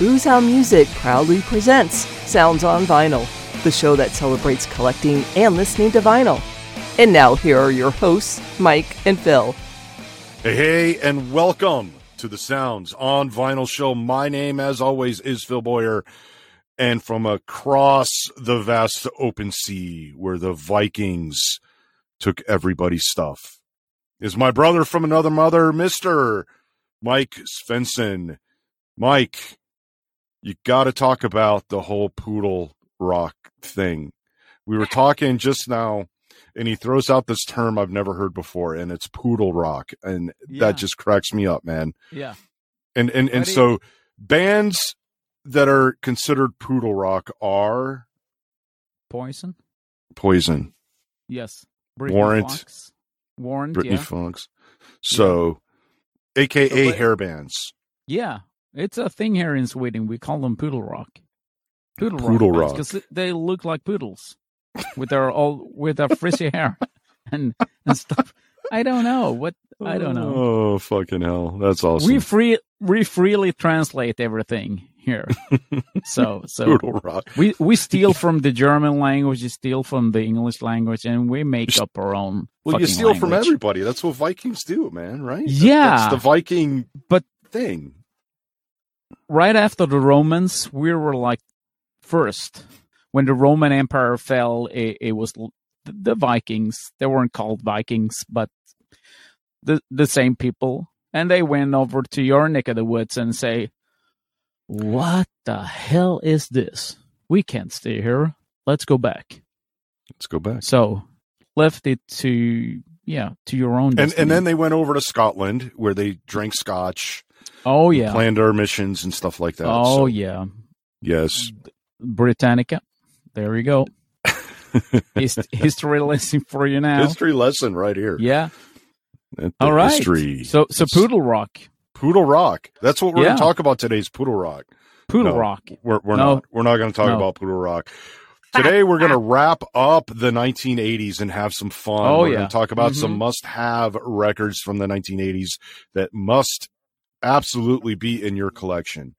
Booze Hound Music proudly presents Sounds on Vinyl, the show that celebrates collecting and listening to vinyl. And now, here are your hosts, Mike and Phil. Hey, hey, and welcome to the Sounds on Vinyl show. My name, as always, is Phil Boyer. And from across the vast open sea where the Vikings took everybody's stuff is my brother from another mother, Mr. Mike Svensson. Mike, you got to talk about the whole poodle rock thing. We were talking just now, and he throws out this term I've never heard before, and it's poodle rock, and Yeah. that just cracks me up, man. Yeah. And and and so bands that are considered poodle rock are Poison. Poison, Yes. Britny Warrant. Fox. Warrant. Britny yeah. Funks, so AKA But- hair bands. yeah. It's a thing here in Sweden. We call them poodle rock. Poodle, Poodle rock. because they look like poodles with their all with their frizzy hair and and stuff. I don't know what I don't know. Oh fucking hell, that's awesome. We free we freely translate everything here. so so poodle rock. we we steal from the German language, we steal from the English language, and we make up our own. Well, you steal from everybody. That's what Vikings do, man. Right? Yeah. that's the Viking, But- thing. Right after the Romans, we were like first. When the Roman Empire fell, it, it was the Vikings. They weren't called Vikings, but the the same people. And they went over to your neck of the woods and say, "What the hell is this? We can't stay here. Let's go back." Let's go back. So left it to yeah to your own. And destiny. and then they went over to Scotland where they drank scotch, oh yeah, planned our missions and stuff like that. oh So, yeah, yes. Britannica. There you go. Hist- history lesson for you now. History lesson right here. Yeah. All right. History. So so It's Poodle Rock. Poodle Rock. That's what we're Yeah. going to talk about today. Is Poodle Rock. Poodle No. Rock. We're we're No. not. We're not going to talk No. about Poodle Rock. Today we're going to wrap up the 1980s and have some fun. Oh, we're yeah. going to talk about Mhm. some must-have records from the 1980s that must absolutely be in your collection.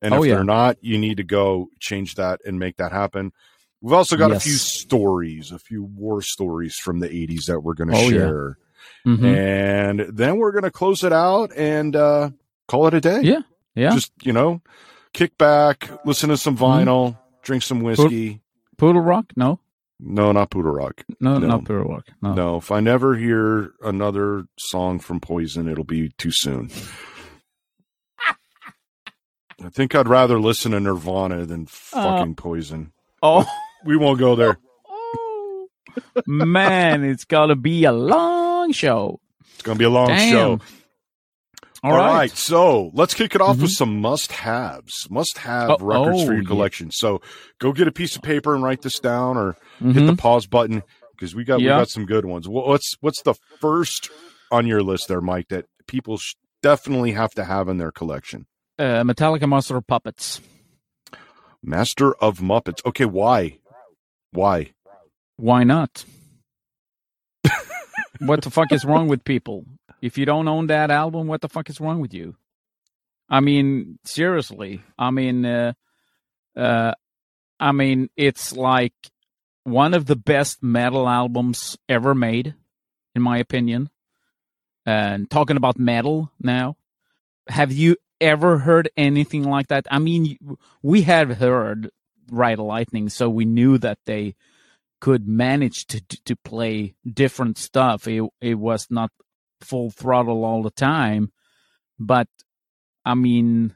And Oh, if yeah. they're not, you need to go change that and make that happen. We've also got Yes. a few stories, a few war stories from the 80s that we're going to Oh, yeah. share. Mhm. And then we're going to close it out and uh, call it a day. Yeah. Yeah. Just, you know, kick back, listen to some Mhm. vinyl, drink some whiskey. Poodle Rock? No. No, not Poodle Rock. No, No. not Poodle Rock. No. No, if I never hear another song from Poison, it'll be too soon. I think I'd rather listen to Nirvana than fucking Poison. Oh. We won't go there. oh. Man, it's gonna be a long show. It's to be a long Damn. show. All right. So let's kick it off with Mhm. some must haves, must have Oh, records for oh, your yeah. collection. So go get a piece of paper and write this down or hit the Mhm. pause button because we got we got some good ones. What's what's the first on your list there, Mike? That people sh- definitely have to have in their collection. Uh, Metallica Master of Puppets. Master of Muppets. Okay, why? Why? Why not? what the fuck is wrong with people? If you don't own that album, what the fuck is wrong with you? I mean, seriously. I mean, uh, uh, I mean, it's like one of the best metal albums ever made, in my opinion. And talking about metal now, have you ever heard anything like that? I mean, we have heard Ride Lightning, so we knew that they could manage to to play different stuff. It it was not full throttle all the time, but I mean,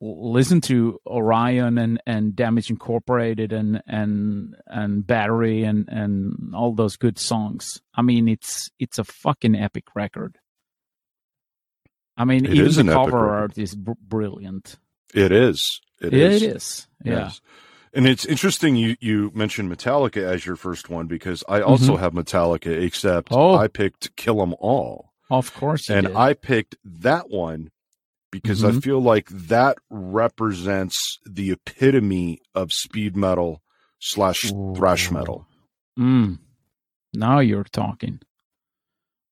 listen to Orion and and Damage Incorporated and and and Battery and and all those good songs. I mean, it's it's a fucking epic record. I mean, It even is the cover art is br- brilliant. It is. It Yeah, is. It is. Yeah. Yes. And it's interesting you you mentioned Metallica as your first one because I also have Metallica, except Mm-hmm. Oh. I picked Kill 'Em All. Of course. and did. I picked that one because I Mhm. feel like that represents the epitome of speed metal slash thrash metal. Mm. Now you're talking.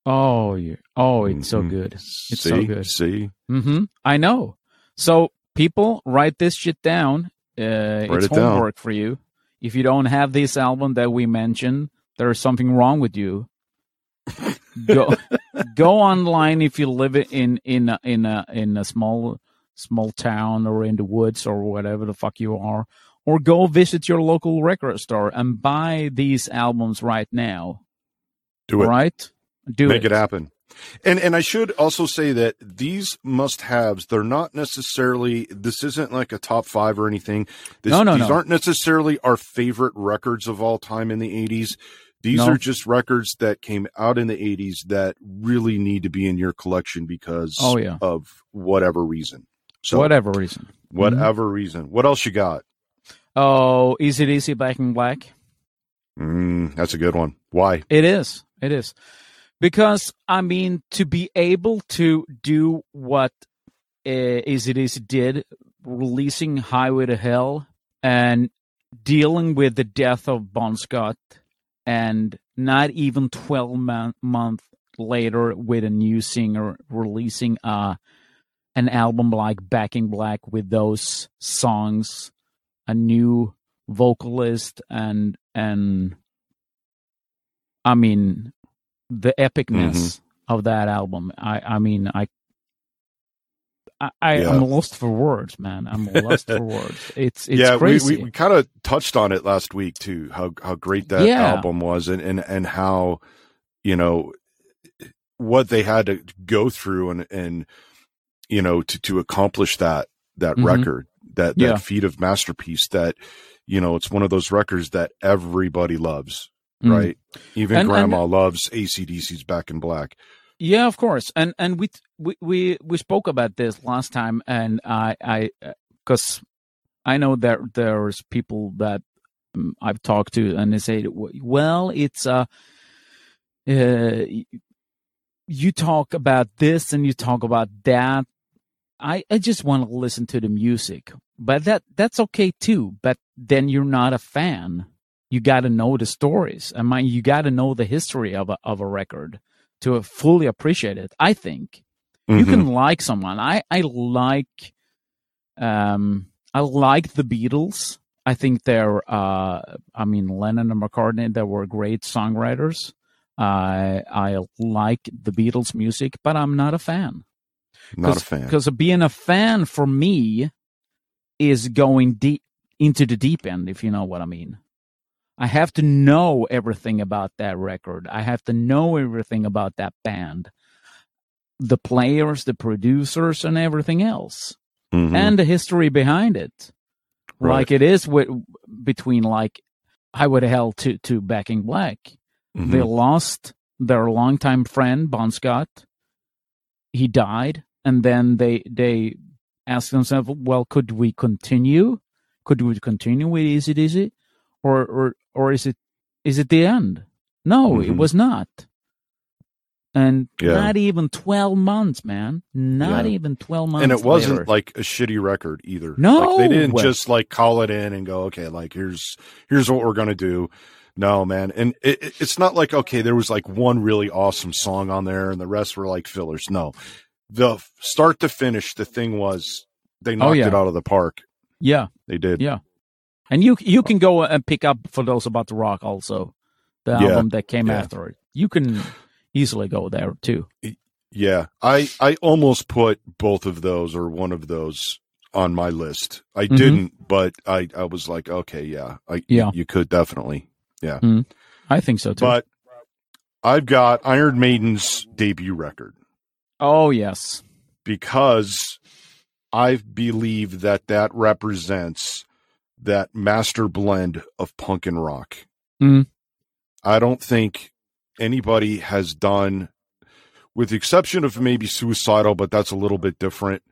Oh, you. Oh, it's so Mhm. good. It's see, so good. See, hmm I know. So people write this shit down. Uh, it's it down. homework for you. If you don't have this album that we mentioned, there's something wrong with you. go go online if you live in in a, in a in a small small town or in the woods or whatever the fuck you are, or go visit your local record store and buy these albums right now. Do it. Right? Do Make it happen. And and I should also say that these must haves, they're not necessarily this isn't like a top five or anything. This, No, no, these no. aren't necessarily our favorite records of all time in the eighties. These No. are just records that came out in the eighties that really need to be in your collection because Oh, yeah. of whatever reason. So whatever reason. whatever reason. What else you got? Oh, Easy it easy back in black? Mm, that's a good one. Why? It is. It is. Because I mean to be able to do what uh, ACDC did, releasing Highway to Hell and dealing with the death of Bon Scott and not even 12 mon- months later with a new singer releasing uh, an album like Back in Black with those songs, a new vocalist and and I mean the epicness of that album. I I mean I I, Yeah. I'm lost for words, man. I'm lost for words. It's it's yeah, crazy. we, we, we kind of touched on it last week too. How how great that Yeah. album was, and and and how you know what they had to go through, and and you know to to accomplish that that Mhm. record, that that Yeah. feat of masterpiece. That you know it's one of those records that everybody loves, Mm. right? Even And- and- Grandma loves ACDC's Back in Black. Yeah, of course. And and we we we, we spoke about this last time, and I I because I know that there's people that um, I've talked to, and they say, well, it's uh, uh, you talk about this and you talk about that. I I just want to listen to the music, but that that's okay too. But then you're not a fan. You got to know the stories. I mean, you got to know the history of a of a record to fully appreciate it. I think you Mhm. can like someone. I I like um I like the Beatles. I think they're uh I mean Lennon and McCartney they were great songwriters. I I like the Beatles music, but I'm not a fan. not a fan. Because being a fan for me is going deep into the deep end, if you know what I mean. I have to know everything about that record. I have to know everything about that band, the players, the producers, and everything else, Mhm. and the history behind it. Right. Like it is with, between like Highway to Hell to to Back in Black. Mhm. They lost their longtime friend Bon Scott. He died, and then they they asked themselves, "Well, could we continue? Could we continue with ACDC, or or or is it is it the end?" No, it Mhm. was not. And Yeah. not even twelve months, man. Not Yeah. even twelve months. and it wasn't later. like a shitty record either. No. like, they didn't just like call it in and go, okay, like here's here's what we're gonna do. No, man, and it, it- it's not like okay, there was like one really awesome song on there, and the rest were like fillers. No, the start to finish, the thing was they knocked Oh, yeah. it out of the park. yeah. They did. Yeah. And you you can go and pick up for those about the rock also, the Yeah. album that came Yeah. after it. You can easily go there too. Yeah, I I almost put both of those or one of those on my list. I Mhm. didn't, but I I was like, okay, yeah, I Yeah. you could definitely. Yeah. I think so too. But I've got Iron Maiden's debut record. oh yes, because I believe that that represents that master blend of punk and rock. Mhm. I don't think anybody has done, with the exception of maybe Suicidal, but that's a little bit different.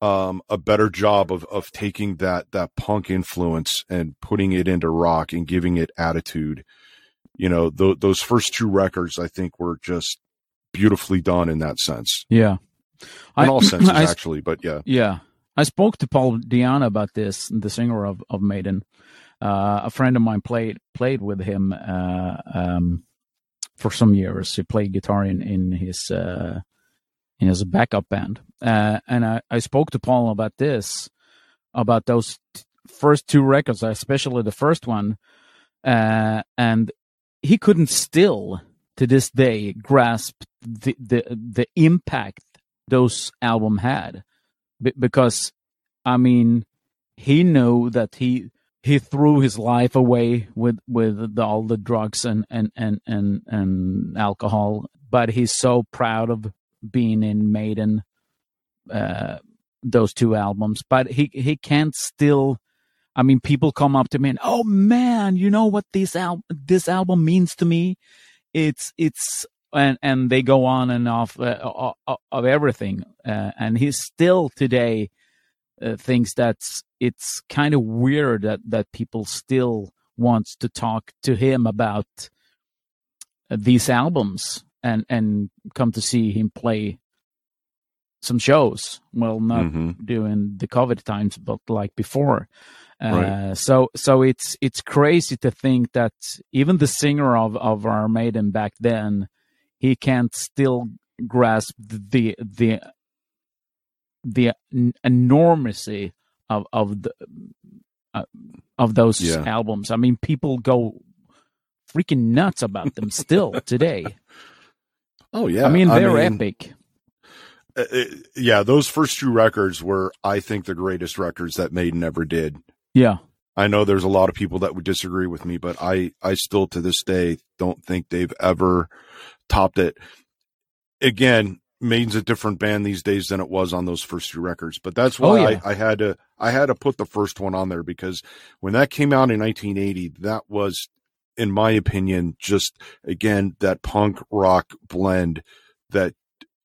Um, a better job of of taking that that punk influence and putting it into rock and giving it attitude. You know, th- those first two records, I think, were just beautifully done in that sense, yeah. in all senses, I, actually. But yeah, yeah, I spoke to Paul Di'Anno about this, the singer of of Maiden. Uh, a friend of mine played played with him uh, um, for some years. He played guitar in in his uh, in his backup band, uh, and I, I spoke to Paul about this. about those t- first two records, especially the first one, uh, and he couldn't still to this day grasp the the the impact those album had B- because I mean he knew that he he threw his life away with with the, all the drugs and and and and and alcohol but he's so proud of being in Maiden uh, those two albums. But he he can't still I mean people come up to me and oh man you know what this al- this album means to me? It's it's and and they go on and off uh, of everything uh, and he still today uh, thinks that it's kind of weird that that people still wants to talk to him about these albums and and come to see him play some shows well not mm-hmm. during the covid times but like before uh, right. so so it's it's crazy to think that even the singer of of Iron Maiden back then he can't still grasp the the the enormity of of the uh, of those yeah. albums. I mean, people go freaking nuts about them still today. Oh yeah, I mean they're I mean, epic. Uh, uh, yeah, those first two records were, I think, the greatest records that Maiden ever did. Yeah, I know there's a lot of people that would disagree with me, but I, I still to this day don't think they've ever topped it. Again, Maiden's a different band these days than it was on those first two records. But that's why oh, yeah. I, I, had to I had to put the first one on there because when that came out in 1980, that was, in my opinion, just again that punk rock blend that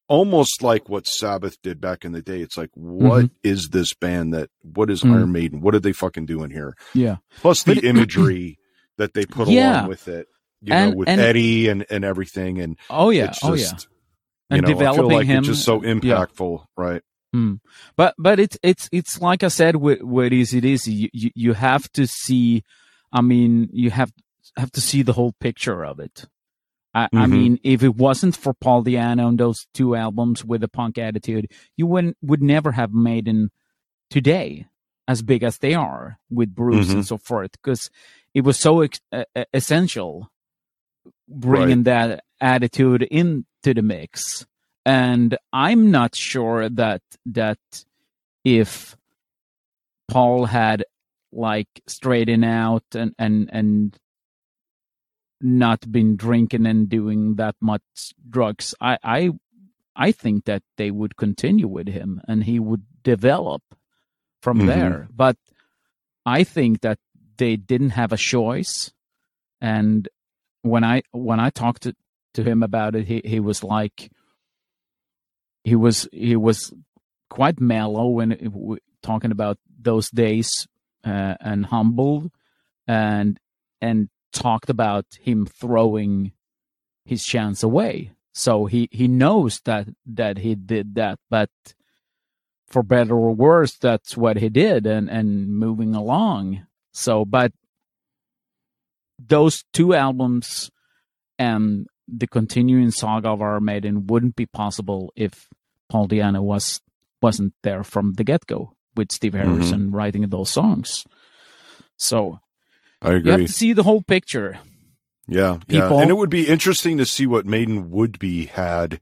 almost like what Sabbath did back in the day. It's like, what mm-hmm. is this band that? What is mm. Iron Maiden? What are they fucking doing here? Yeah. Plus the imagery that they put yeah. along with it. You and, know, with and, Eddie and and everything, and oh yeah, just, oh yeah and you know, developing like him. It's just so impactful, yeah. right? Mm. But but it's it's it's like I said, with what is it is you, you you have to see. I mean, you have have to see the whole picture of it. I, mm-hmm. I mean, if it wasn't for Paul Di'Anno on those two albums with a punk attitude, you wouldn't would never have Maiden today as big as they are with Bruce mm-hmm. and so forth, because it was so ex- uh, essential bringing right. that attitude into the mix. And I'm not sure that that if Paul had like straightened out and and and not been drinking and doing that much drugs, I I I think that they would continue with him and he would develop from mm-hmm. there. But I think that they didn't have a choice and when I when I talked to, to him about it, he, he was like he was he was quite mellow when talking about those days uh, and humbled and and talked about him throwing his chance away. So he he knows that that he did that, but for better or worse, that's what he did, and and moving along. So, but those two albums and the continuing saga of Iron Maiden wouldn't be possible if Paul Di'Anno was wasn't there from the get go with Steve mm-hmm. Harrison mm-hmm. writing those songs. So I agree. You have to see the whole picture. Yeah, People, yeah, and it would be interesting to see what Maiden would be had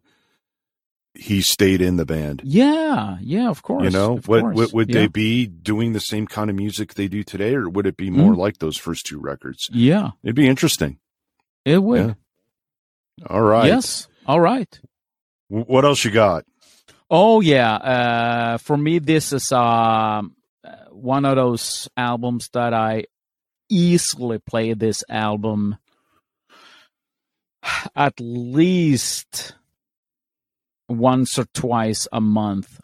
he stayed in the band. Yeah, yeah, of course. You know, what, what, would yeah. they be doing the same kind of music they do today, or would it be more mm. like those first two records? Yeah, it'd be interesting. It would. Yeah. All right. Yes. All right. What else you got? Oh yeah. Uh, for me, this is uh, one of those albums that I easily play this album at least once or twice a month,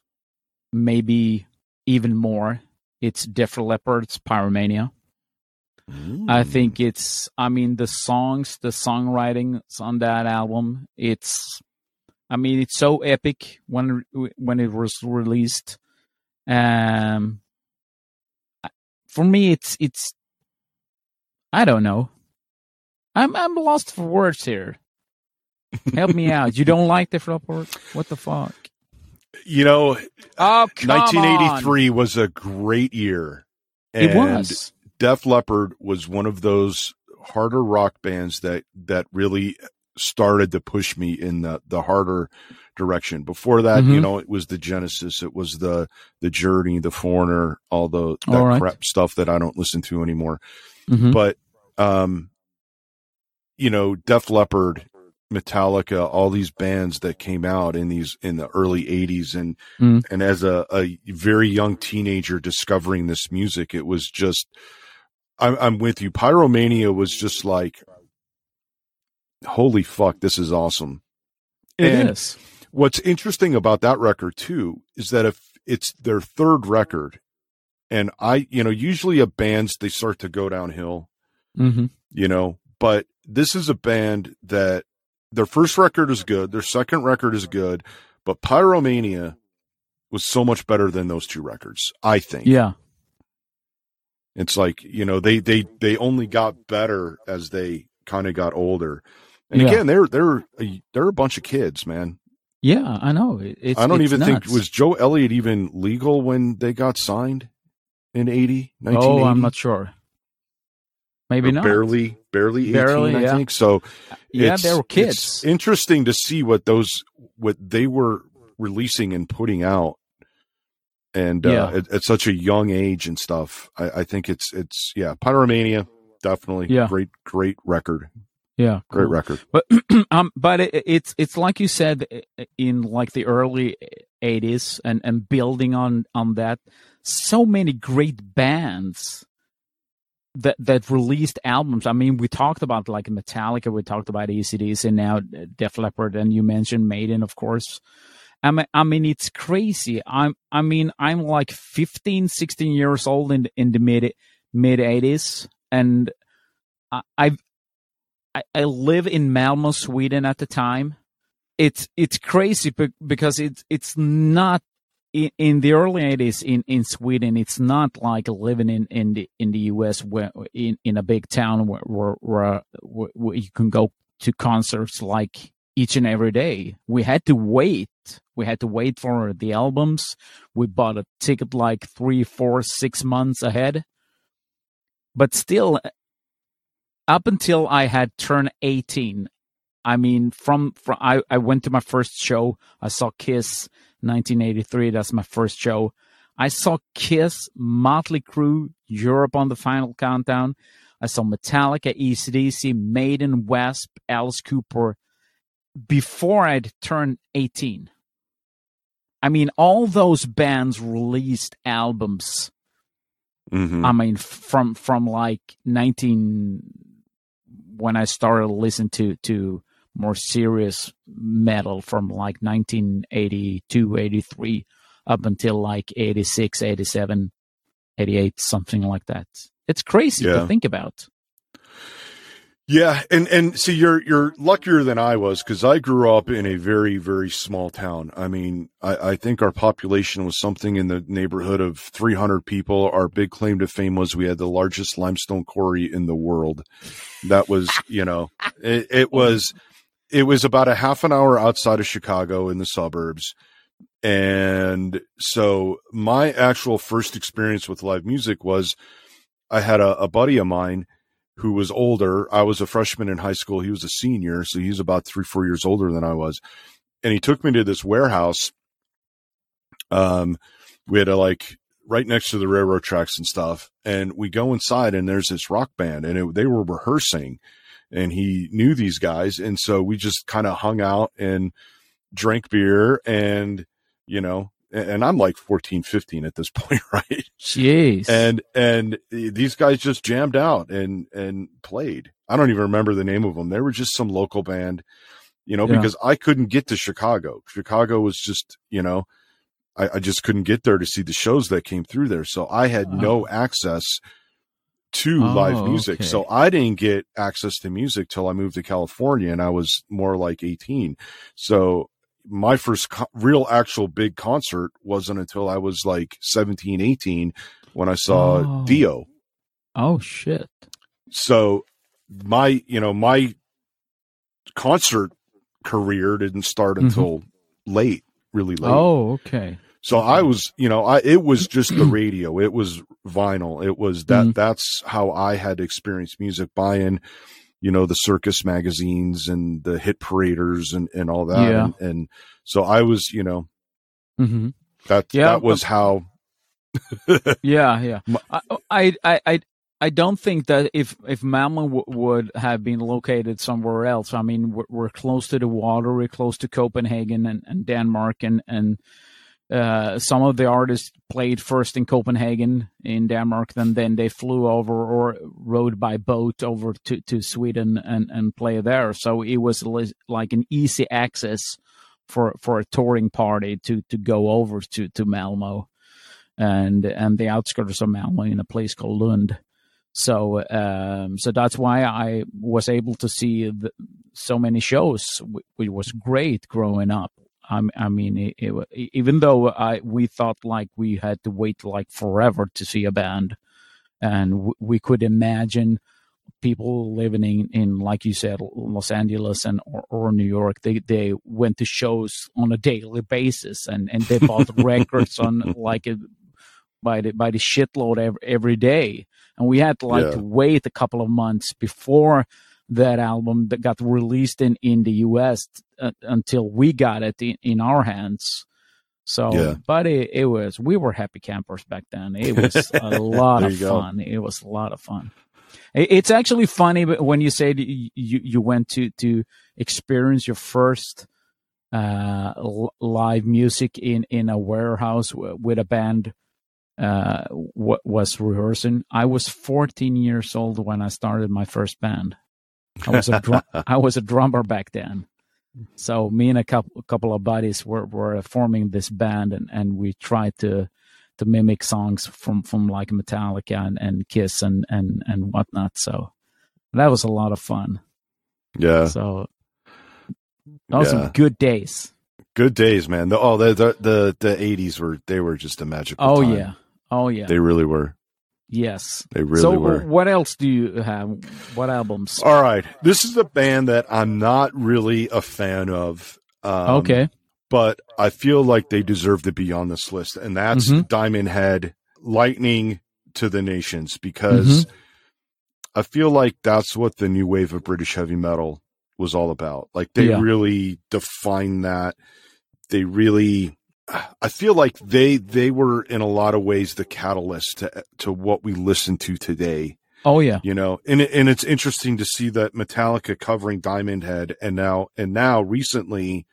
maybe even more. It's Def Leppard's Pyromania. Ooh. I think it's, I mean, the songs, the songwriting on that album, it's, I mean, it's so epic when when it was released. Um, for me, it's it's, I don't know. I'm I'm lost for words here. Help me out. You don't like the Leppard? What the fuck? You know, Oh, come 1983 was a great year. on. It was. Def Leppard was one of those harder rock bands that that really started to push me in the the harder direction. Before that, you Mhm. know, it was the Genesis, it was the the Journey, the Foreigner, all the that All right. crap stuff that I don't listen to anymore. Mhm. But um you know, Def Leppard, Metallica, all these bands that came out in these in the early 80s and Mm. and as a, a very young teenager discovering this music, it was just I'm I'm with you. Pyromania was just like holy fuck, this is awesome. It and- is. What's interesting about that record too is that if it's their third record and I, you know, usually a bands they start to go downhill hmm you know but this is a band that their first record is good their second record is good but pyromania was so much better than those two records i think Yeah. it's like you know they they they only got better as they kind of got older and Yeah. again they're they're a, they're a bunch of kids man Yeah, I know. It's, i don't even think was joe elliott even legal when they got signed in 80 Oh, I'm not sure. Maybe not. barely barely 18 Barely, i yeah. think so yeah, it's- they were it's kids. interesting to see what those what they were releasing and putting out, and Yeah. uh, at, at such a young age and stuff. I, I think it's it's yeah, Pyromania definitely Yeah. great great record, yeah, great cool. record. But um, but it, it's it's like you said in like the early '80s, and and building on on that, so many great bands that that released albums. I mean, we talked about like Metallica, we talked about ACDC, and now uh, Def Leppard, and you mentioned Maiden, of course. I mean, I mean, it's crazy. I'm, I mean, I'm like 15, 16 years old in in the mid mid 80s, and I, I've I, I live in Malmo, Sweden at the time. It's it's crazy be- because it's it's not in, in the early 80s in, in Sweden. It's not like living in, in the in the US where in, in a big town where where, where where you can go to concerts like each and every day. We had to wait. We had to wait for the albums. We bought a ticket like three, four, six months ahead. But still, up until I had turned 18, I mean, from, from I, I went to my first show. I saw Kiss 1983. That's my first show. I saw Kiss, Motley Crue, Europe on the Final Countdown. I saw Metallica, ACDC, Maiden, Wasp, Alice Cooper before I'd turned 18. I mean, all those bands released albums Mhm. I mean, from from like nineteen when I started listening to to more serious metal from like 1982, 83 up until like 86, 87, 88, something like that. It's crazy Yeah. to think about. Yeah, and and see, you're you're luckier than I was because I grew up in a very very small town. I mean, I, I think our population was something in the neighborhood of 300 people. Our big claim to fame was we had the largest limestone quarry in the world. That was, you know, it, it was it was about a half an hour outside of Chicago in the suburbs. And so my actual first experience with live music was I had a, a buddy of mine who was older. I was a freshman in high school. He was a senior. So he's about three, four years older than I was. And he took me to this warehouse. Um, we had a like right next to the railroad tracks and stuff. And we go inside and there's this rock band and it, they were rehearsing and he knew these guys. And so we just kind of hung out and drank beer and, you know, and, I'm like 14, 15 at this point, right? Jeez. and and these guys just jammed out and and played i don't even remember the name of them they were just some local band you know Yeah. because i couldn't get to chicago chicago was just you know I, I just couldn't get there to see the shows that came through there so i had no access to Oh, live music okay. so i didn't get access to music till i moved to california and i was more like 18 so my first co- real actual big concert wasn't until I was like 17, 18 when I saw Oh. Dio. oh shit. So my, you know, my concert career didn't start Mhm. until late. really late. Oh, okay. So I was, you know, I it was just the radio. It was vinyl. It was that Mhm. that's how I had experienced music buying, you know, the circus magazines and the hit paraders and, and all that. Yeah. And, and so I was, you know, hmm that Yeah, that was how Yeah, yeah. I, I, I, I don't think that if if Malmo w- would have been located somewhere else, I mean, we're, we're close to the water, we're close to Copenhagen and, and Denmark, and and uh, some of the artists played first in Copenhagen in Denmark, then then they flew over or rode by boat over to, to Sweden and and play there. So it was like an easy access for for a touring party to to go over to to Malmo and and the outskirts of Malmo in a place called Lund. So um, so that's why I was able to see the, so many shows, wh- which was great growing up. I, mean, it, it, even though I we thought like we had to wait like forever to see a band, and w- we could imagine people living in, in like you said Los Angeles and or, or New York they they went to shows on a daily basis and and they bought records on like a, by the by the shitload every, every day and we had to like Yeah. to wait a couple of months before that album that got released in in the US uh, until we got it in, in our hands. So Yeah. but it, it was we were happy campers back then. It was a lot of you go. fun. It was a lot of fun. It- it's actually funny but when you say you you went to to experience your first uh l- live music in in a warehouse w- with a band uh w- was rehearsing. I was 14 years old when i started my first band i was a drum i was a drummer back then so me and a couple a couple of buddies were were forming this band and and we tried to to mimic songs from from like metallica and, and kiss and and and whatnot so that was a lot of fun yeah, so those yeah. some good days good days, man. The, oh, the, the the the eighties were they were just a magical. oh time. yeah oh yeah they really were. Yes They really so were. what else do you have what albums All right, this is a band that I'm not really a fan of. Um, okay but I feel like they deserve to be on this list, and that's Mhm. Diamond Head, Lightning to the Nations, because Mm-hmm. I feel like that's what the new wave of British heavy metal was all about. Like they Yeah. really defined that. They really, I feel like they they were in a lot of ways the catalyst to to what we listen to today. Oh yeah. You know and and it's interesting to see that metallica covering diamond head and now and now recently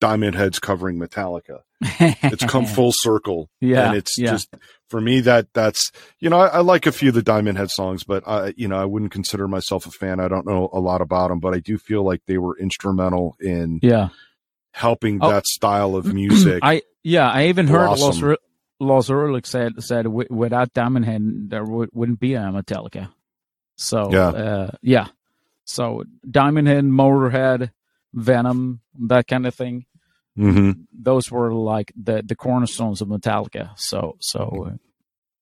diamond head's covering metallica. It's come full circle. Yeah and it's yeah. just for me that that's you know I, I like a few of the diamond head songs but i you know i wouldn't consider myself a fan. I don't know a lot about them but i do feel like they were instrumental in yeah helping Oh. that style of music I yeah, I even heard Los Blossom. Lars Ulrich said said wi- without Diamond Head there would, wouldn't be a Metallica. So Yeah. uh, yeah, so Diamond Head, Motorhead, Venom, that kind of thing. hmm Those were like the the cornerstones of Metallica. So so uh,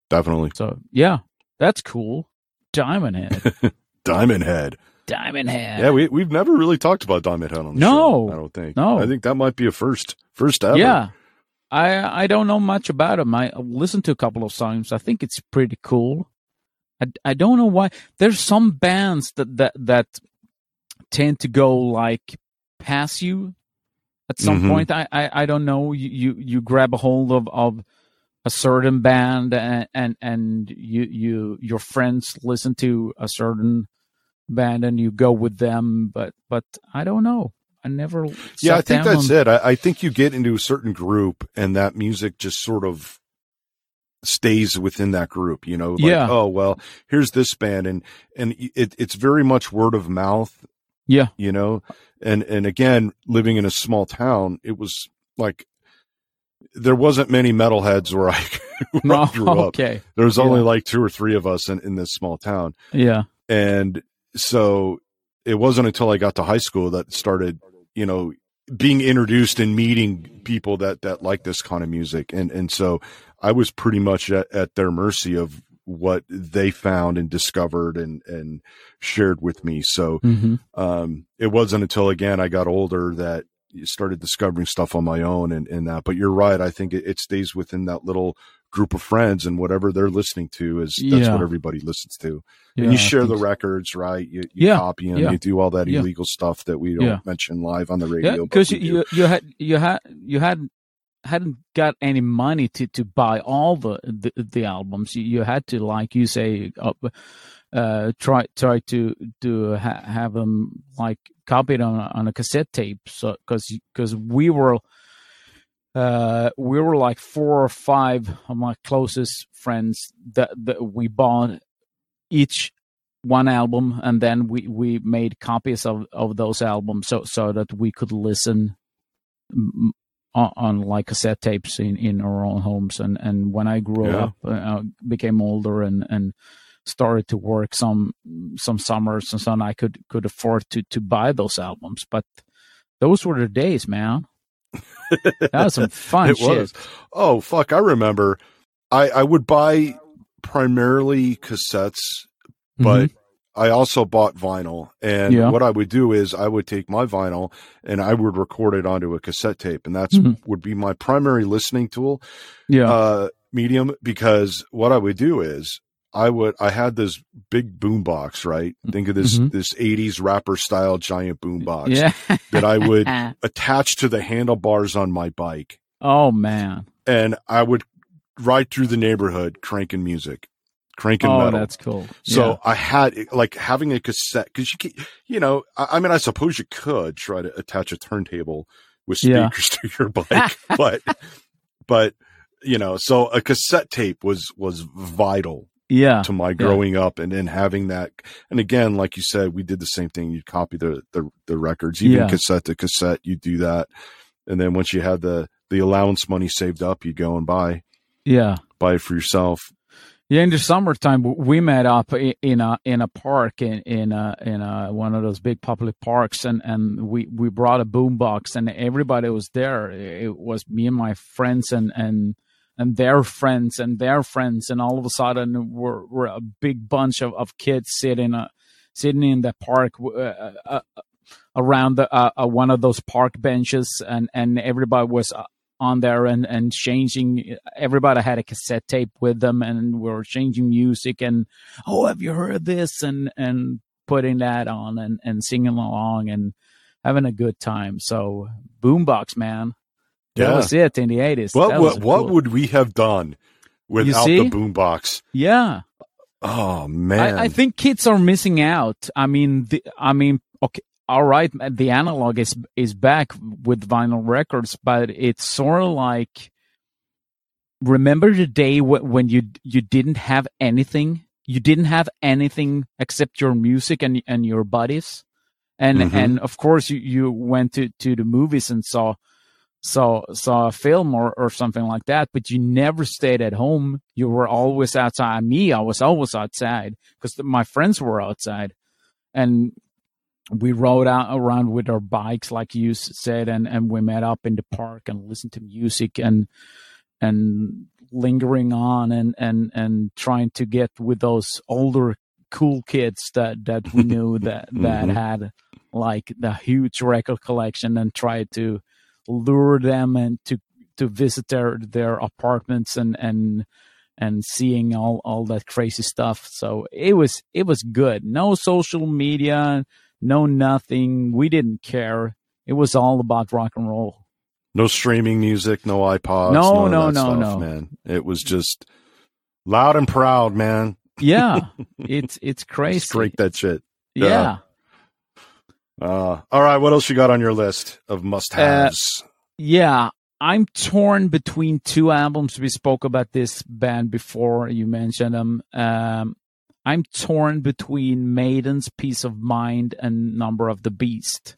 definitely so yeah, that's cool. Diamond Head, diamond head Diamond Head. yeah we, we've never really talked about diamond head on the No. show i don't think No. i think that might be a first first ever Yeah. I I don't know much about him. I listened to a couple of songs. I think it's pretty cool. I, I don't know why. There's some bands that that that tend to go like pass you at some Mhm. point. I, I I don't know. You you you grab a hold of of a certain band and and and you you your friends listen to a certain band and you go with them. But but I don't know. I never. Yeah, I think that's on- it. I, I think you get into a certain group and that music just sort of stays within that group, you know, like, Yeah. oh, well, here's this band and, and it, it's very much word of mouth, Yeah. you know, and, and again, living in a small town, it was like, there wasn't many metalheads where I, where I No. grew up. Okay. There was only Yeah. like two or three of us in, in this small town. Yeah. And so it wasn't until I got to high school that started, you know, being introduced and meeting people that, that like this kind of music. And, and so I was pretty much at, at their mercy of what they found and discovered and, and shared with me. So, Mm-hmm. um, it wasn't until again I got older that, you started discovering stuff on my own and, and that. But you're right. I think it, it stays within that little group of friends and whatever they're listening to is that's Yeah. what everybody listens to. Yeah, and you share the so. records, right? You, you Yeah, copy them, you do all that illegal stuff that we don't mention live on the radio. Yeah, because you, you you had you had you had hadn't got any money to to buy all the the, the albums. You, you had to like you say uh, uh try try to to ha- have them like copied on a- on a cassette tape. So because because we were. Uh, we were like four or five of my closest friends that, that we bought each one album and then we, we made copies of, of those albums so so that we could listen mm, on, on like cassette tapes in, in our own homes. And and when I grew Yeah. up uh, became older and and started to work some some summers and so on I could could afford to to buy those albums. But those were the days man that was some fun it shit was. Oh fuck! I remember. I I would buy primarily cassettes, but I also bought vinyl. And Mm-hmm. Yeah. what I would do is I would take my vinyl and I would record it onto a cassette tape, and that's Mhm. would be my primary listening tool yeah uh, medium. Because what I would do is I would I had this big boom box, right? Think of this Mhm. this '80s rapper style giant boom box yeah that I would attach to the handlebars on my bike oh man and I would ride through the neighborhood cranking music, cranking oh metal. that's cool so I had like having a cassette because you, ca- you know, I, I mean, I suppose you could try to attach a turntable with Yeah. speakers to your bike, but, but you know, so a cassette tape was was vital yeah to my growing up, and then having that, and again, like you said, we did the same thing. You'd copy the the, the records, even Yeah. cassette to cassette. You do that, and then once you had the the allowance money saved up, you go and buy yeah buy it for yourself. Yeah, in the summertime, we met up in a in a park in in a, in a, one of those big public parks, and, and we, we brought a boombox, and everybody was there. It was me and my friends, and and and their friends, and their friends, and all of a sudden, we're we're a big bunch of, of kids sitting uh, sitting in the park uh, uh, uh, around the, uh, uh, one of those park benches, and and everybody was on there and and changing everybody had a cassette tape with them and we were changing music and oh have you heard this? and and putting that on and and singing along and having a good time. So boombox man that Yeah. was it in the 80s What That was what, what would we have done without the boombox? yeah Oh man, I, I think kids are missing out. I mean, the, I mean, okay, all right, the analog is is back with vinyl records, but it's sort of like remember the day wh- when you you didn't have anything, you didn't have anything except your music and and your buddies, and Mhm. and of course you you went to to the movies and saw saw saw a film or, or something like that, but you never stayed at home. You were always outside. Me, I was always outside because my friends were outside, and we rode out around with our bikes, like you said, and and we met up in the park and listened to music and and lingering on and and and trying to get with those older cool kids that that we knew that that Mhm. had like the huge record collection and tried to lure them and to to visit their their apartments and and and seeing all all that crazy stuff so it was it was good no social media no nothing we didn't care it was all about rock and roll no streaming music, no iPods, No, no, no, stuff, no. man. It was just loud and proud, man. yeah it's it's crazy Straight that shit. yeah. yeah. Uh, all right, what else you got on your list of must-haves? Yeah, I'm torn between two albums. We spoke about this band before you mentioned them. Um, I'm torn between Maiden's Piece of Mind and Number of the Beast.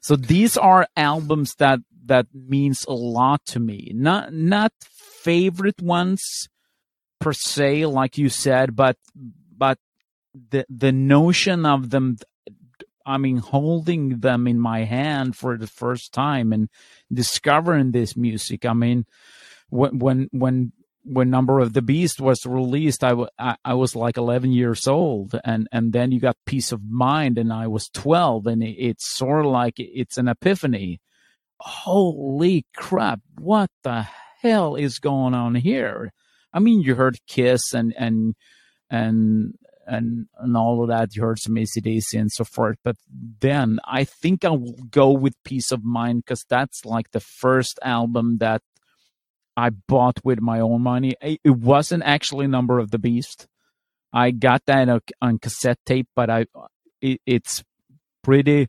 So these are albums that that means a lot to me. Not not favorite ones per se, like you said, but but the the notion of them I mean, holding them in my hand for the first time and discovering this music. I mean, when when when when Number of the Beast was released, I, w- I, I was like 11 years old, and and then you got Piece of Mind, and I was 12, and it, it's sort of like it's an epiphany. holy crap, what the hell is going on here? I mean, you heard Kiss and and and and and all of that. You heard some ACDC and so forth. But then I think I will go with Piece of Mind because that's like the first album that I bought with my own money. It wasn't actually Number of the Beast. I got that on, on cassette tape, but I it, it's pretty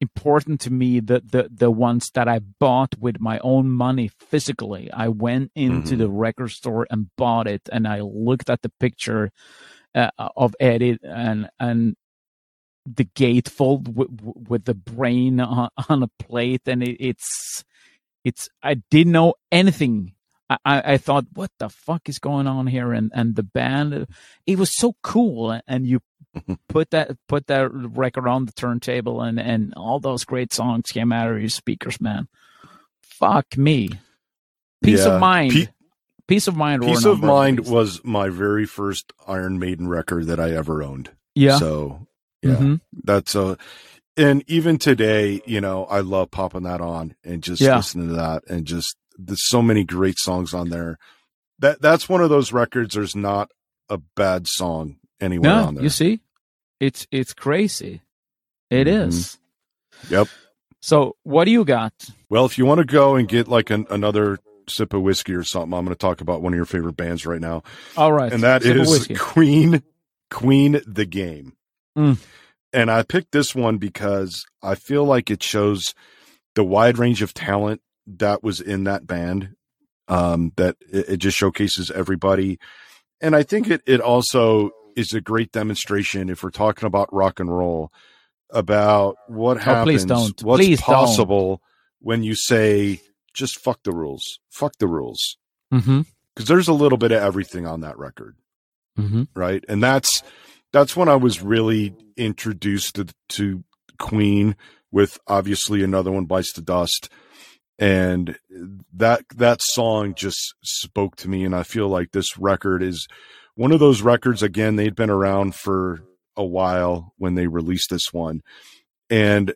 important to me that the the ones that I bought with my own money physically. I went into mm-hmm. the record store and bought it, and I looked at the picture uh, of Eddie and and the gatefold w- w- with the brain on, on a plate, and it, it's it's I didn't know anything. I, I thought, what the fuck is going on here? And and the band, it was so cool. And you put that put that record on the turntable, and and all those great songs came out of your speakers, man. Fuck me. Piece yeah. of mind. Pe- Piece of Mind. Piece of Mind was my very first Iron Maiden record that I ever owned. Yeah. So yeah, mm-hmm. that's a. And even today, you know, I love popping that on and just yeah. listening to that, and just there's so many great songs on there. That that's one of those records. There's not a bad song anywhere no, on there. You see, it's it's crazy. It mm-hmm. is. Yep. So, what do you got? Well, if you want to go and get like an, another sip of whiskey or something, I'm going to talk about one of your favorite bands right now. All right. And that sip is Queen, Queen the Game. Mm. And I picked this one because I feel like it shows the wide range of talent that was in that band. Um, that it, it just showcases everybody. And I think it, it also is a great demonstration if we're talking about rock and roll about what happens, oh, please don't. what's please possible don't. when you say just fuck the rules. Fuck the rules. Because mm-hmm. there's a little bit of everything on that record, mm-hmm. right? And that's that's when I was really introduced to, to Queen with obviously another one bites the dust, and that that song just spoke to me. And I feel like this record is one of those records. Again, they'd been around for a while when they released this one, and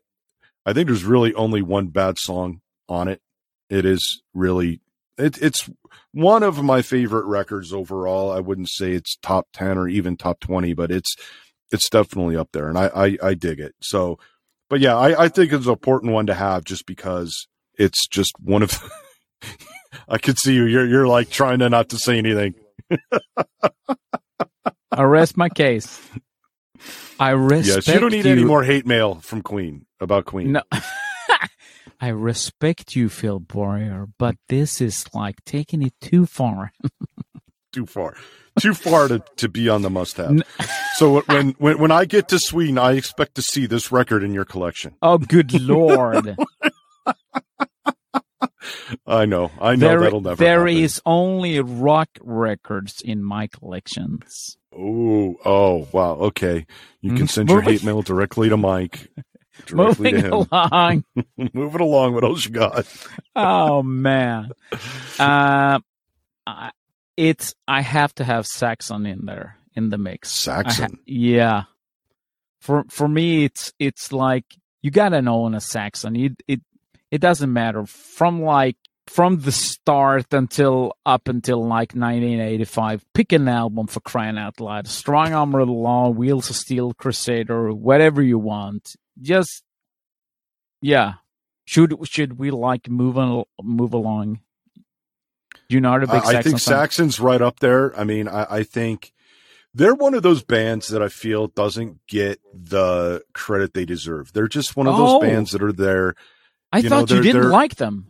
I think there's really only one bad song on it, it is really it, it's one of my favorite records overall. I wouldn't say it's top ten or even top twenty, but it's it's definitely up there, and I I, I dig it. So, but yeah, I, I think it's an important one to have just because it's just one of. I could see you. You're you're like trying to not to say anything. I rest my case. I respect. Yes, you don't need you. any more hate mail from Queen about Queen. No. I respect you, Phil Boyer, but this is like taking it too far. too far. Too far to, to be on the must have. so when, when when I get to Sweden, I expect to see this record in your collection. Oh, good lord! I know, I know there, that'll never. There happen. is only rock records in my collections. Oh, oh, wow. Okay, you can mm, send your hate mail directly to Mike. Moving along. Moving along. What else you got? oh man. Uh, it's I have to have Saxon in there in the mix. Saxon. Ha- yeah. For for me, it's it's like you gotta know in a Saxon. It it it doesn't matter from like from the start until up until like 1985. Pick an album for crying out loud. Strong Arm of the Law, Wheels of Steel, Crusader, whatever you want just yeah. Should should we like move on move along? You're not a big. I, I think? Saxon's right up there. I mean, I, I think they're one of those bands that I feel doesn't get the credit they deserve. They're just one of those oh. bands that are there. I you thought know, you didn't like them.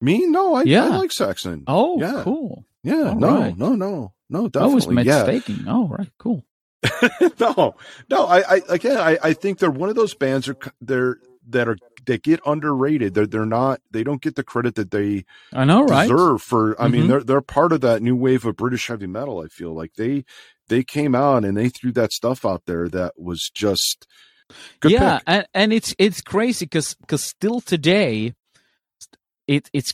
Me? No, I, yeah. I like Saxon. Oh, yeah. cool. Yeah, All no, right. no, no, no, definitely. I was mistaken. Yeah. Oh, right, cool. no, no. I, I again, I, I think they're one of those bands are they're that are that get underrated. They're they're not. They don't get the credit that they I know right deserve for. I mm-hmm. mean, they're they're part of that new wave of British heavy metal. I feel like they they came out and they threw that stuff out there that was just Good yeah, pick. and and it's it's crazy because because still today, it it's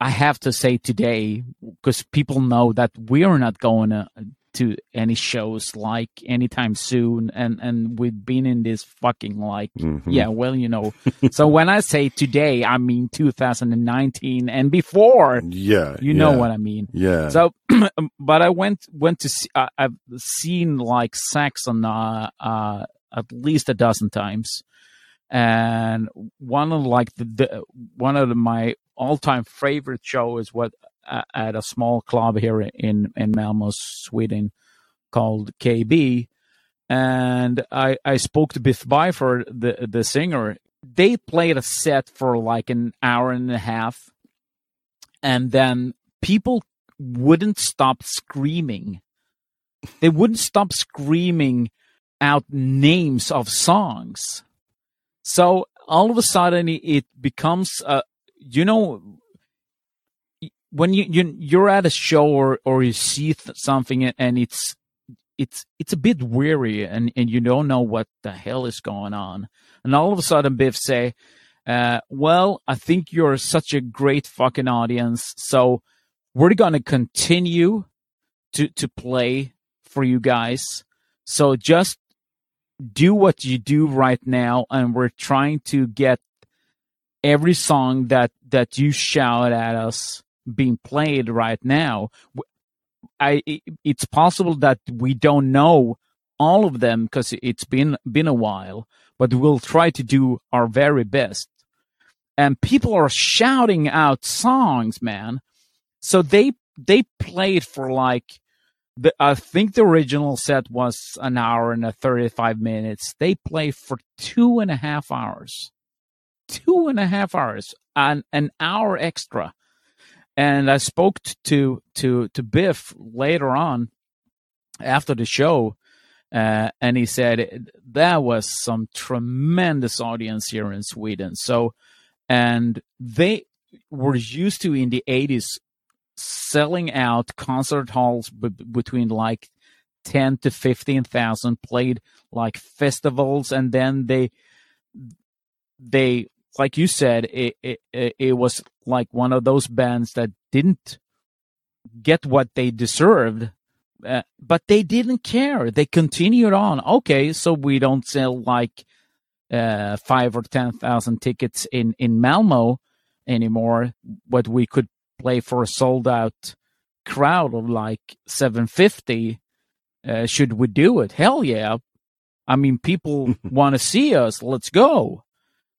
I have to say today because people know that we are not going to to any shows like anytime soon and and we've been in this fucking like Mhm. yeah well you know so when i say today i mean 2019 and before Yeah. you know yeah, what i mean Yeah. so but i went went to see I, i've seen like saxon uh uh at least a dozen times and one of like the, the one of the, my all-time favorite show is what uh, at a small club here in in Malmo, Sweden, called KB. And I I spoke to Biff Byford, the the singer. They played a set for like an hour and a half, and then people wouldn't stop screaming. They wouldn't stop screaming out names of songs. So all of a sudden it- becomes uh, you know when you, you you're at a show or or you see th- something and- it's it's it's a bit weary and and you don't know what the hell is going on. And all of a sudden biff say uh, well i think you're such a great fucking audience so we're to continue to to play for you guys. So just do what you do right now and we're trying to get every song that that you shout at us being played right now i it's possible that we don't know all of them because it's been been a while but we'll try to do our very best and people are shouting out songs man so they they played for like the, I think the original set was an hour and a 35 minutes. They played for two and a half hours. Two and a half hours and an hour extra. And I spoke to to to Biff later on after the show, uh, and he said that was some tremendous audience here in Sweden. So, and they were used to in the 80s selling out concert halls b- between like 10 to 15,000 played like festivals and then they they like you said it, it it was like one of those bands that didn't get what they deserved uh, but they didn't care. They continued on. Okay so we don't sell like uh 5 or 10,000 tickets in in Malmo anymore. But we could play for a sold out crowd of like 750 uh, should we do it? Hell yeah. I mean people want to see us. Let's go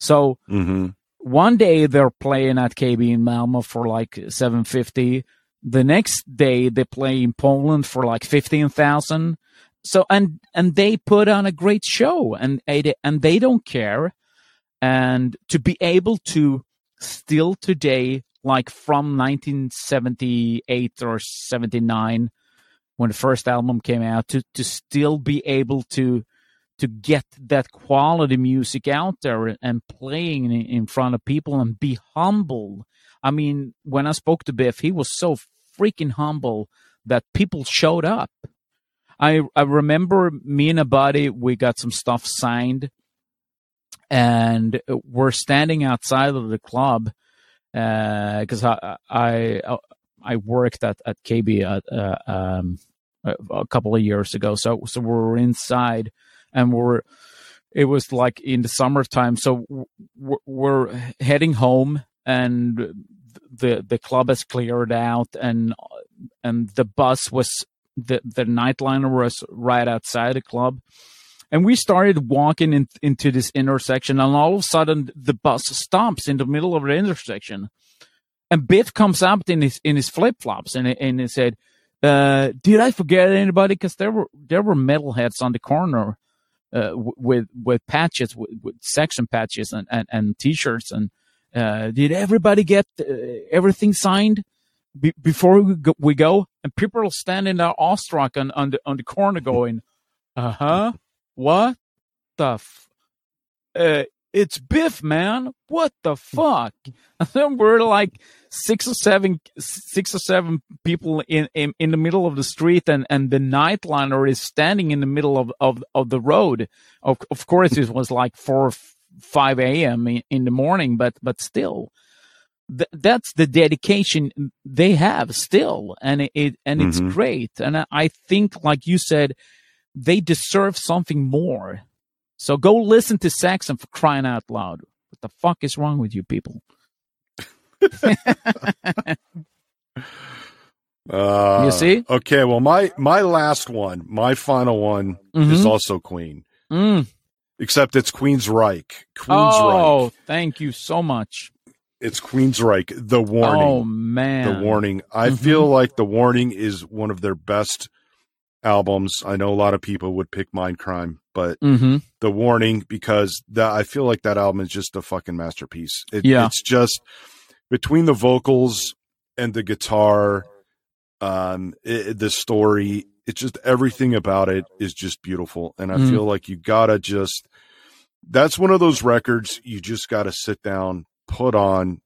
so hmm one day they're playing at kb in malmo for like 750 the next day they play in poland for like 15000 so and and they put on a great show and and they don't care. And to be able to still today like from 1978 or 79 when the first album came out to to still be able to to get that quality music out there and playing in, front of people and be humble i mean when i spoke to biff he was so freaking humble that people showed up i i remember me and a buddy we got some stuff signed and we're standing outside of the club because I, I I worked at at KB at, uh, um, a, couple of years ago. So so we were inside, and we're it was like in the summertime. So we're, we're heading home, and the the club has cleared out, and and the bus was the the nightliner was right outside the club. And we started walking in, into this intersection, and all of a sudden, the bus stops in the middle of the intersection. And Biff comes up in his in his flip flops, and and he said, uh, "Did I forget anybody? Because there were there were metalheads on the corner uh, with with patches, with, with Saxon patches, and and, and t-shirts. And uh, did everybody get uh, everything signed be- before we go, we go? And people are standing there awestruck on on the on the corner, going, "Uh huh." What the f- uh, it's Biff, man. What the fuck? And then we're like six or seven, six or seven people in, in, in the middle of the street, and, and the nightliner is standing in the middle of, of, of the road. Of, of course, it was like four, five a.m. In, in the morning, but but still. th- that's the dedication they have still, and it, it and it's Mhm. great. And I, I think, like you said, they deserve something more. So go listen to Saxon for crying out loud. What the fuck is wrong with you people? Uh, You see? Okay, well, my my last one, my final one, is Mhm. also Queen, Mm. except it's Queensryche. Queen's Reich. Oh, Reich. thank you so much. It's Queensryche. The warning. Oh man, the warning. I Mhm. feel like the warning is one of their best albums. I know a lot of people would pick Mindcrime, but hmm the warning because that I feel like that album is just a fucking masterpiece. It, Yeah. it's just between the vocals and the guitar, um, it, the story. It's just everything about it is just beautiful, and I Mm. feel like you gotta just. That's one of those records you just gotta sit down, put on,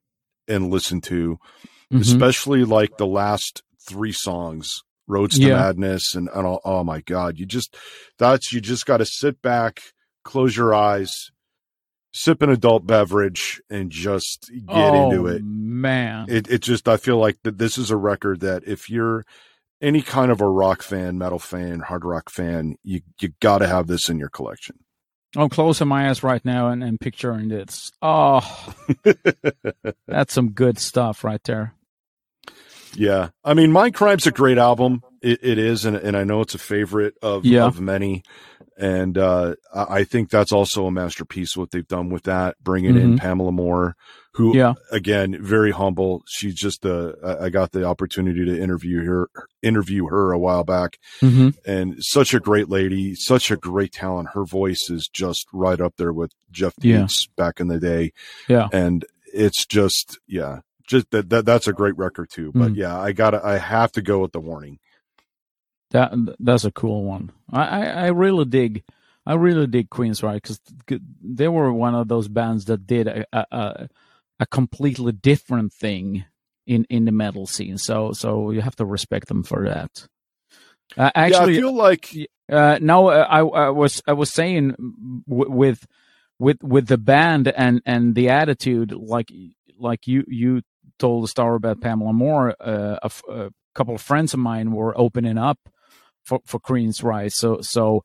and listen to Mhm. especially like the last three songs roads to Yeah. madness and, and all, oh my god you just that's you just got to sit back close your eyes sip an adult beverage and just get oh, into it man. it, it just i feel like that this is a record that if you're any kind of a rock fan metal fan hard rock fan you you got to have this in your collection I'm closing my eyes right now and, and picturing this. Oh, that's some good stuff right there. Yeah, I mean, Mindcrime's a great album. It, it is, and, and I know it's a favorite of Yeah. of many. And uh, I think that's also a masterpiece. What they've done with that, bringing in Pamela Moore, who Mm-hmm. Yeah. again very humble. She's just uh, I got the opportunity to interview her interview her a while back, hmm and such a great lady, such a great talent. Her voice is just right up there with Jeff Yeah. Beats back in the day Yeah. and it's just yeah just that, that that's a great record too but Mm. yeah i gotta i have to go with the warning That that's a cool one. I, I, I really dig. I really dig Queensryche? Because they were one of those bands that did a, a, a completely different thing in in the metal scene. So so you have to respect them for that. Uh, actually, yeah i feel like Uh, no, uh, I, I was I was saying w- with with with the band and and the attitude, like like you you told the story about Pamela Moore. Uh, a, couple of friends of mine were opening up for for Queensryche, so so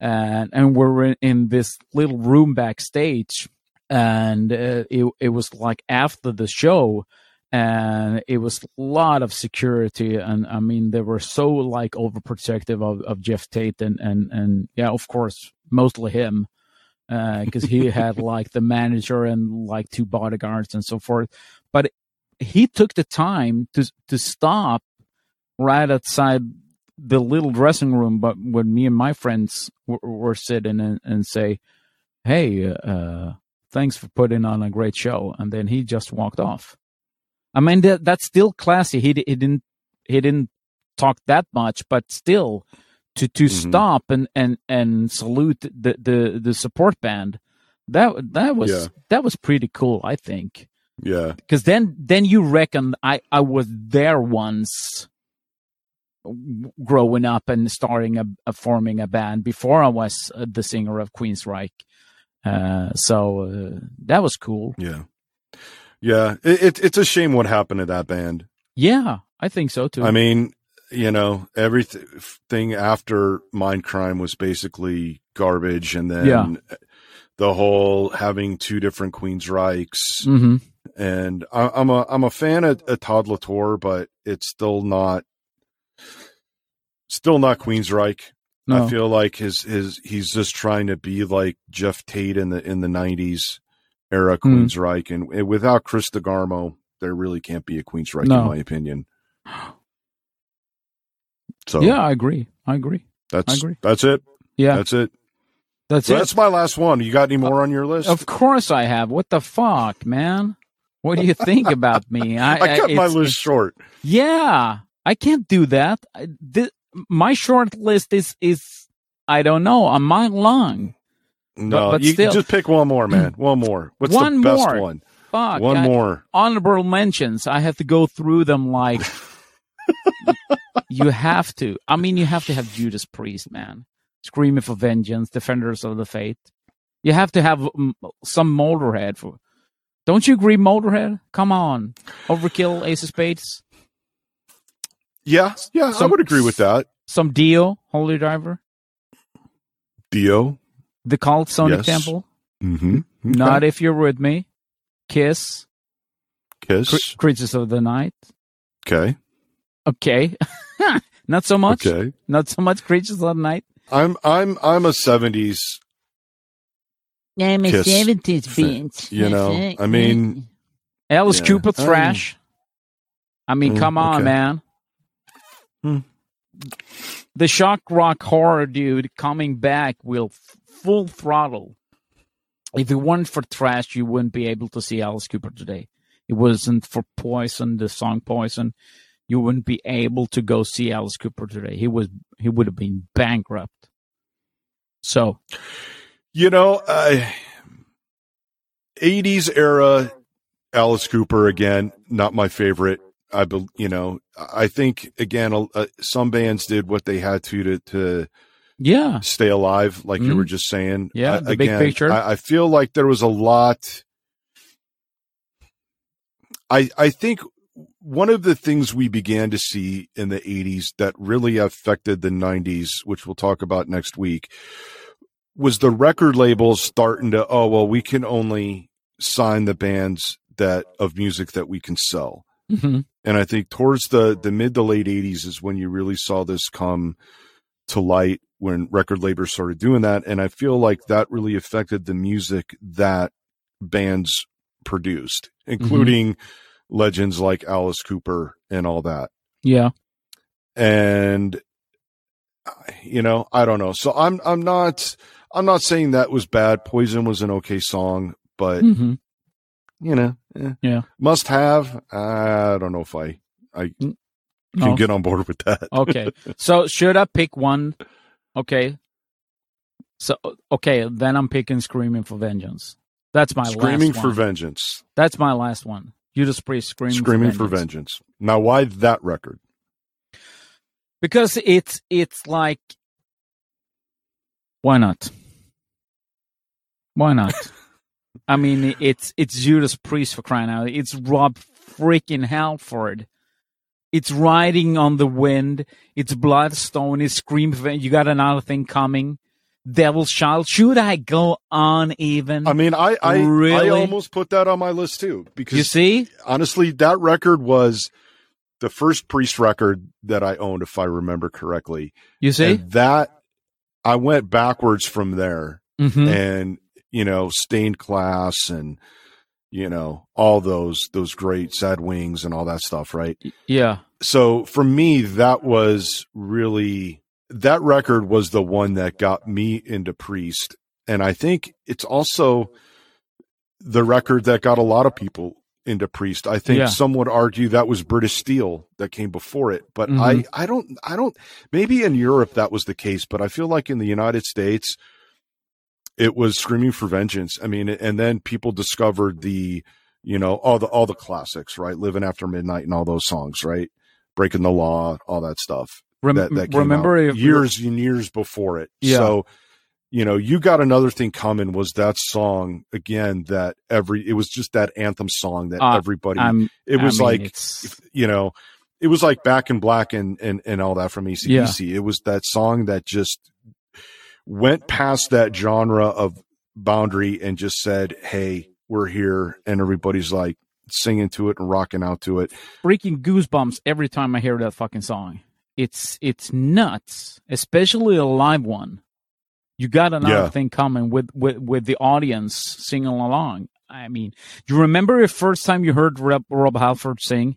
and and we're in, in this little room backstage, and uh, it it was like after the show and it was a lot of security and i mean they were so like overprotective of, of jeff tate and and and yeah of course mostly him because he had like the manager and like two bodyguards and so forth but he took the time to to stop right outside the little dressing room but when me and my friends were, were sitting and, and say hey uh thanks for putting on a great show and then he just walked off I mean that that's still classy. He he didn't he didn't talk that much, but still to to Mhm. stop and and and salute the the the support band. That that was Yeah. that was pretty cool, I think. Yeah Because then then you reckon I I was there once growing up and starting a, a forming a band before I was uh, the singer of Queensryche. Uh, so uh, that was cool. yeah yeah it, it, it's a shame what happened to that band Yeah, I think so too. i mean you know everything after Mindcrime was basically garbage and then Yeah. the whole having two different Queensryches hmm and I, I'm a I'm a fan of, of Todd La Torre, but it's still not still not Queensryche. No. I feel like his his he's just trying to be like Jeff Tate in the in the '90s era Hmm. Queensryche, and, and without Chris DeGarmo, there really can't be a Queensryche No. in my opinion. So Yeah, I agree. I agree. that's I agree. that's it. Yeah, That's it. that's So it. that's my last one. You got any more on your list? Of course I have. What the fuck, man? What do you think about me? I, I cut my list short. Yeah, I can't do that. I, thi- my short list is is I don't know a mile long. No, but you still- just pick one more, man. One more. What's One the best more. one? Fuck. One I- more. honorable mentions. I have to go through them like you have to. I mean, you have to have Judas Priest, man. Screaming for vengeance, defenders of the faith. You have to have mm, some Motorhead for Don't you agree, Motorhead? Come on, Overkill, Ace of Spades, Yeah, yeah, I would agree with that. some Dio, Holy Diver, Dio. The Cult, Sonic Yes. Temple. Mm-hmm. Not if you're with me. Kiss, Kiss. Cre- Creatures of the Night. Okay. Okay, not so much. Okay. Not so much Creatures of the Night. I'm I'm I'm a seventies I'm a Kiss 70s fan, bitch. you know, I mean- Alice Yeah. Cooper, Trash. I mean, mm, come on, okay. man. Hmm. The shock rock horror dude coming back will f- full throttle. If it weren't for Trash, you wouldn't be able to see Alice Cooper today. It wasn't for Poison, the song Poison. You wouldn't be able to go see Alice Cooper today. He was he would have been bankrupt. So You know, uh, 80s era Alice Cooper again, not my favorite. I bel you know, I think again uh, some bands did what they had to to to yeah, stay alive like you Mhm. were just saying. Yeah, Uh, the big again, picture. I, I feel like there was a lot I I think one of the things we began to see in the 80s that really affected the 90s, which we'll talk about next week, was the record labels starting to, oh, well, we can only sign the bands that of music that we can sell. hmm And I think towards the, the mid to late 80s is when you really saw this come to light when record labels started doing that. And I feel like that really affected the music that bands produced, including legends like Alice Cooper and all that. yeah, And you know, I don't know. So I'm I'm not I'm not saying that was bad. Poison was an okay song, but hmm you know, eh. Yeah. must have. I don't know if I I can No. get on board with that. okay. So should I pick one? Okay. So okay, then I'm picking "Screaming for Vengeance." That's my Screaming last for one. vengeance. That's my last one. Judas Priest, "Screaming, Screaming for, for vengeance. vengeance. Now, why that record? Because it's it's like, why not? Why not? I mean, it's it's Judas Priest for crying out! It's Rob freaking Halford. It's riding on the wind. It's Bloodstone. It's Scream. You got another thing coming. Devil's Child. Should I go on even? I mean, I I, I almost put that on my list too because you see? honestly, that record was the first Priest record that I owned, if I remember correctly. You see? And that I went backwards from there, hmm and you know, stained glass and you know all those those great sad wings and all that stuff, right? Yeah. so for me that was really that record was the one that got me into priest and i think it's also the record that got a lot of people into priest i think Yeah. some would argue that was british steel that came before it but Mhm. i i don't i don't maybe in europe that was the case but i feel like in the united states it was screaming for vengeance. I mean and then people discovered the you know all the all the classics right? Living after midnight and all those songs right? Breaking the law all that stuff Rem- that, that came remember if years and years before it. Yeah. so you know you got another thing coming was that song again that every it was just that anthem song that Uh, everybody I'm, it was I mean, like it's- you know it was like back in black and and, and all that from ACDC. It was that song that just went past that genre of boundary and just said, Hey, we're here. And everybody's like singing to it and rocking out to it. freaking goosebumps every time I hear that fucking song. It's it's nuts, especially a live one. You got another Yeah. thing coming with, with with the audience singing along. I mean, you remember the first time you heard Rob, Rob Halford sing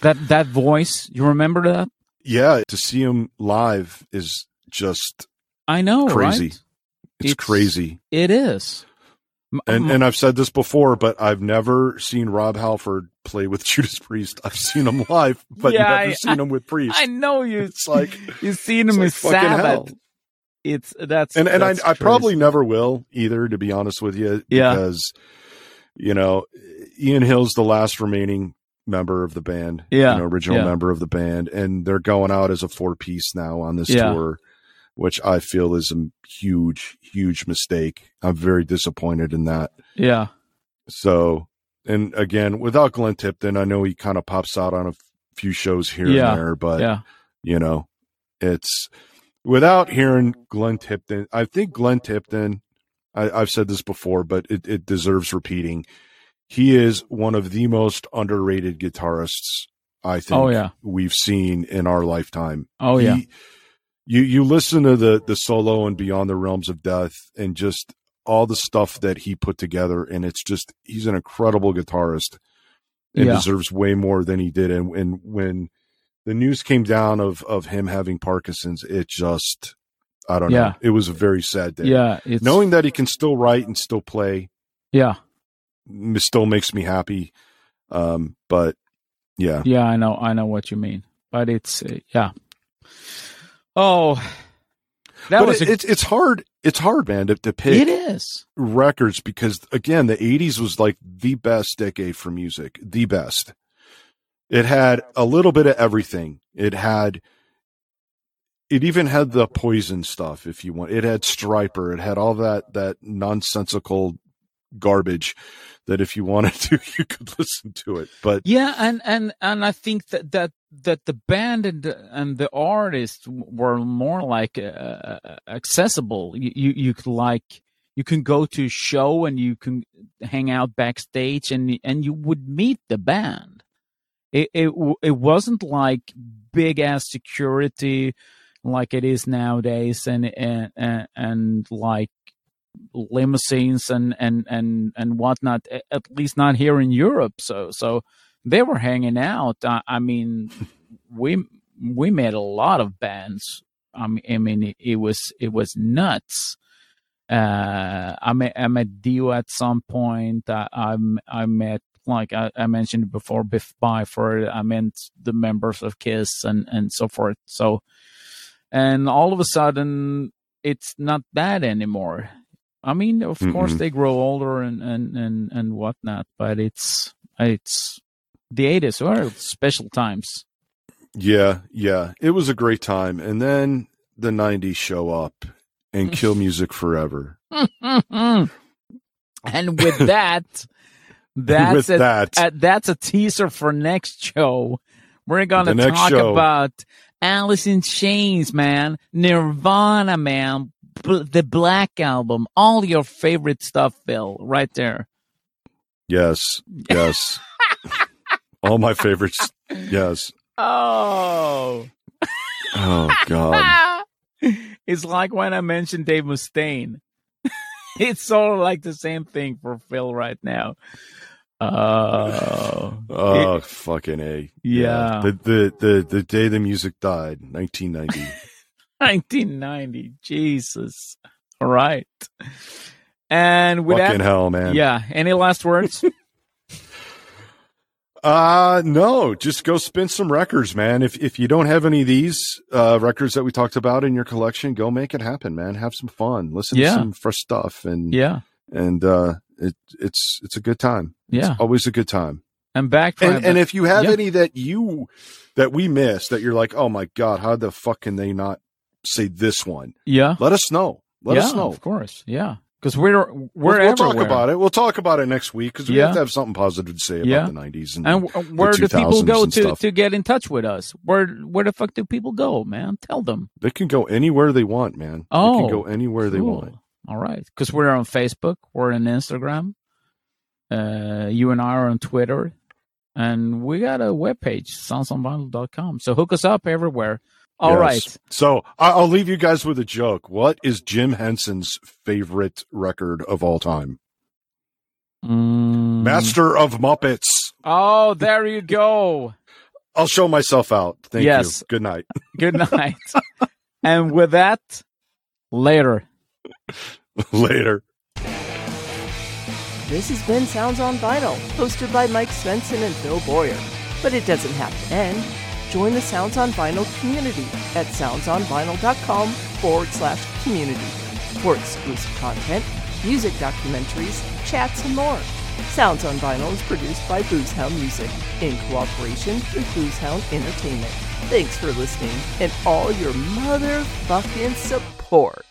that that voice? You remember that? Yeah. To see him live is just I know, Crazy. right? it's, It's- crazy. It is. And and I've said this before, but I've never seen Rob Halford play with Judas Priest. I've seen him live, but Yeah, never I- seen him with Priest. I know you. It's like you've seen him like with fucking hell. Sabbath. It's that's and and I, that's I probably never will either, to be honest with you, Yeah. because you know Ian Hill's the last remaining member of the band, Yeah, you know, original yeah. member of the band, and they're going out as a four piece now on this Yeah. tour, which I feel is a huge, huge mistake. I'm very disappointed in that. yeah. So and again, without Glenn Tipton, I know he kind of pops out on a few shows here Yeah, and there, but yeah, you know, it's without hearing Glenn Tipton. I think Glenn Tipton. I, I've said this before, but it, it deserves repeating. He is one of the most underrated guitarists I oh, think Oh, yeah. we've seen in our lifetime. Oh, yeah. You you listen to the the solo and Beyond the Realms of Death and just all the stuff that he put together, and it's just he's an incredible guitarist and Yeah. deserves way more than he did. And, and when the news came down of of him having Parkinson's, it just I don't Yeah. know. It was a very sad day. yeah. Knowing that he can still write and still play yeah, still makes me happy. Um, but yeah, yeah. I know, I know what you mean, but it's uh, yeah. Oh, that but was it, a, it's it's hard. It's hard, man, to, to pick it is. records because again, the '80s was like the best decade for music, the best. It had a little bit of everything. It had. It even had the poison stuff, if you want. It had Stryper. It had all that that nonsensical garbage that if you wanted to, you could listen to it. But Yeah, and and and I think that that that the band and the, and the artist were more like uh, accessible. You, you you could like you can go to a show and you can hang out backstage and and you would meet the band. It it it wasn't like big ass security like it is nowadays and and, and like limousines and and and and whatnot at least not here in europe. So so they were hanging out. I, I mean we we met a lot of bands. I mean, I mean it, it was it was nuts. Uh i met i met dio at some point. I i, I met like I, I mentioned before biff byford. I met the members of kiss and and so forth. So and all of a sudden it's not that anymore I mean, of course, Mm-mm. they grow older and and and and whatnot, but it's it's the eighties were special times. Yeah, yeah. It was a great time. And then the 90s show up and kill music forever. and with that, that's With a, that, uh, that's a teaser for next show. We're gonna talk show. about Alice in Chains, man, Nirvana, man, the Black Album, all your favorite stuff, Phil, right there. yes, yes. All my favorites. Yes. Oh. Oh, God. it's like when I mentioned Dave Mustaine. it's sort of like the same thing for Phil right now. Oh, Oh, fucking A. Yeah. The, the, the, the day the music died, 1990. 1990. Jesus. All right. And with fucking that, hell, man. yeah. Any last words? Uh no, just go spin some records, man. If if you don't have any of these uh records that we talked about in your collection, go make it happen, man. Have some fun. Listen Yeah. to some fresh stuff and yeah. and uh it it's it's a good time. Yeah. It's always a good time. And back And and if you have Yeah. any that you that we missed that you're like, "Oh my god, how the fuck can they not say this one?" yeah. Let us know. Let yeah, us know. Of course. Yeah. Because we're, we're we're we'll talk about it. We'll talk about it next week because we Yeah. have to have something positive to say about Yeah. the 90s and, And w- where do people go to, to get in touch with us? Where where the fuck do people go, man? Tell them. they can go anywhere they want, man. they Oh, can go anywhere they want. All right, because we're on Facebook, we're on Instagram. Uh, you and I are on Twitter, and we got a webpage, soundsonvinyl.com. So hook us up everywhere. All Yes. right, So I- I'll leave you guys with a joke. What is Jim Henson's favorite record of all time? Mm. Master of Muppets. Oh, there you go. I'll show myself out. Thank Yes. you. Good night. Good night. and with that, later. Later. This has been Sounds on Vinyl, hosted by Mike Svensson and Phil Boyer. But it doesn't have to end. Join the Sounds on Vinyl community at soundsonvinyl.com forward slash community for exclusive content, music documentaries, chats, and more. Sounds on Vinyl is produced by Boozehound Music in cooperation with Boozehound Entertainment. Thanks for listening and all your motherfucking support.